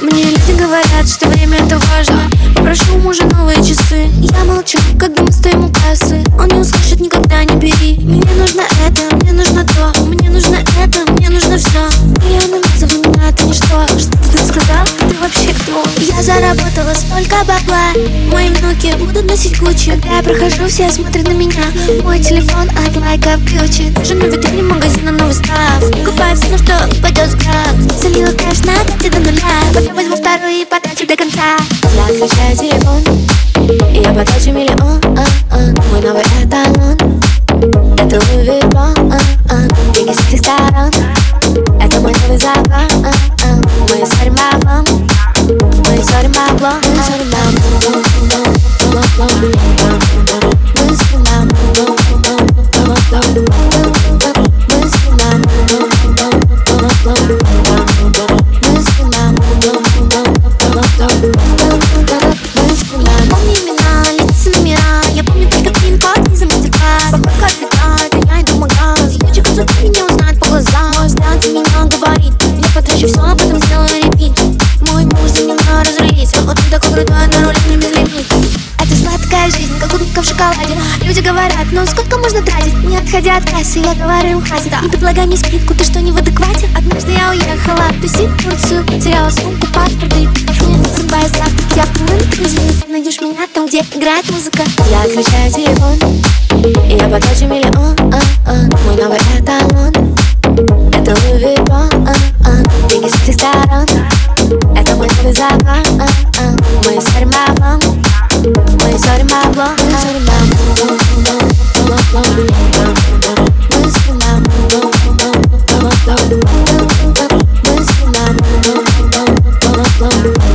Мне люди говорят, что время это важно. Попрошу у мужа новые часы. Я молчу, когда мы стоим у кассы. Он не услышит никогда, не бери. Мне нужно это, мне нужно то. Мне нужно это, мне нужно все Миллионы отзывов меня это ничто. Что ты сказал? Ты вообще кто? Я заработала столько бабла. Мои внуки будут носить Гуччи. Когда я прохожу, все смотрят на меня. Мой телефон от лайков ключи Даже витрине магазина новый став вторую и потрачу до конца. Я отключаю телефон И я потрачу миллион а, а, Мой новый эталон Это Louis Vuitton а, а, Деньги с всех сторон Это мой новый закон а, а, Мы сорим баблом Мы сорим баблом Мы сорим баблом Мы сорим Потрачу все, а потом сделаю репит Мой муж за меня разрулить Вот он такой крутой, на руле не безлимит Это сладкая жизнь, как улыбка в шоколаде. Люди говорят, ну сколько можно тратить? Не отходя от кассы, я говорю хватит Не предлагай мне скидку, ты что, не в адеквате? Однажды я уехала тусить в Турцию Теряла сумку, паспорт и не засыпая завтрак Я плыву на найдешь меня там, где играет музыка. Я отключаю телефон И я потрачу миллион а, а, out you my bum. love. out?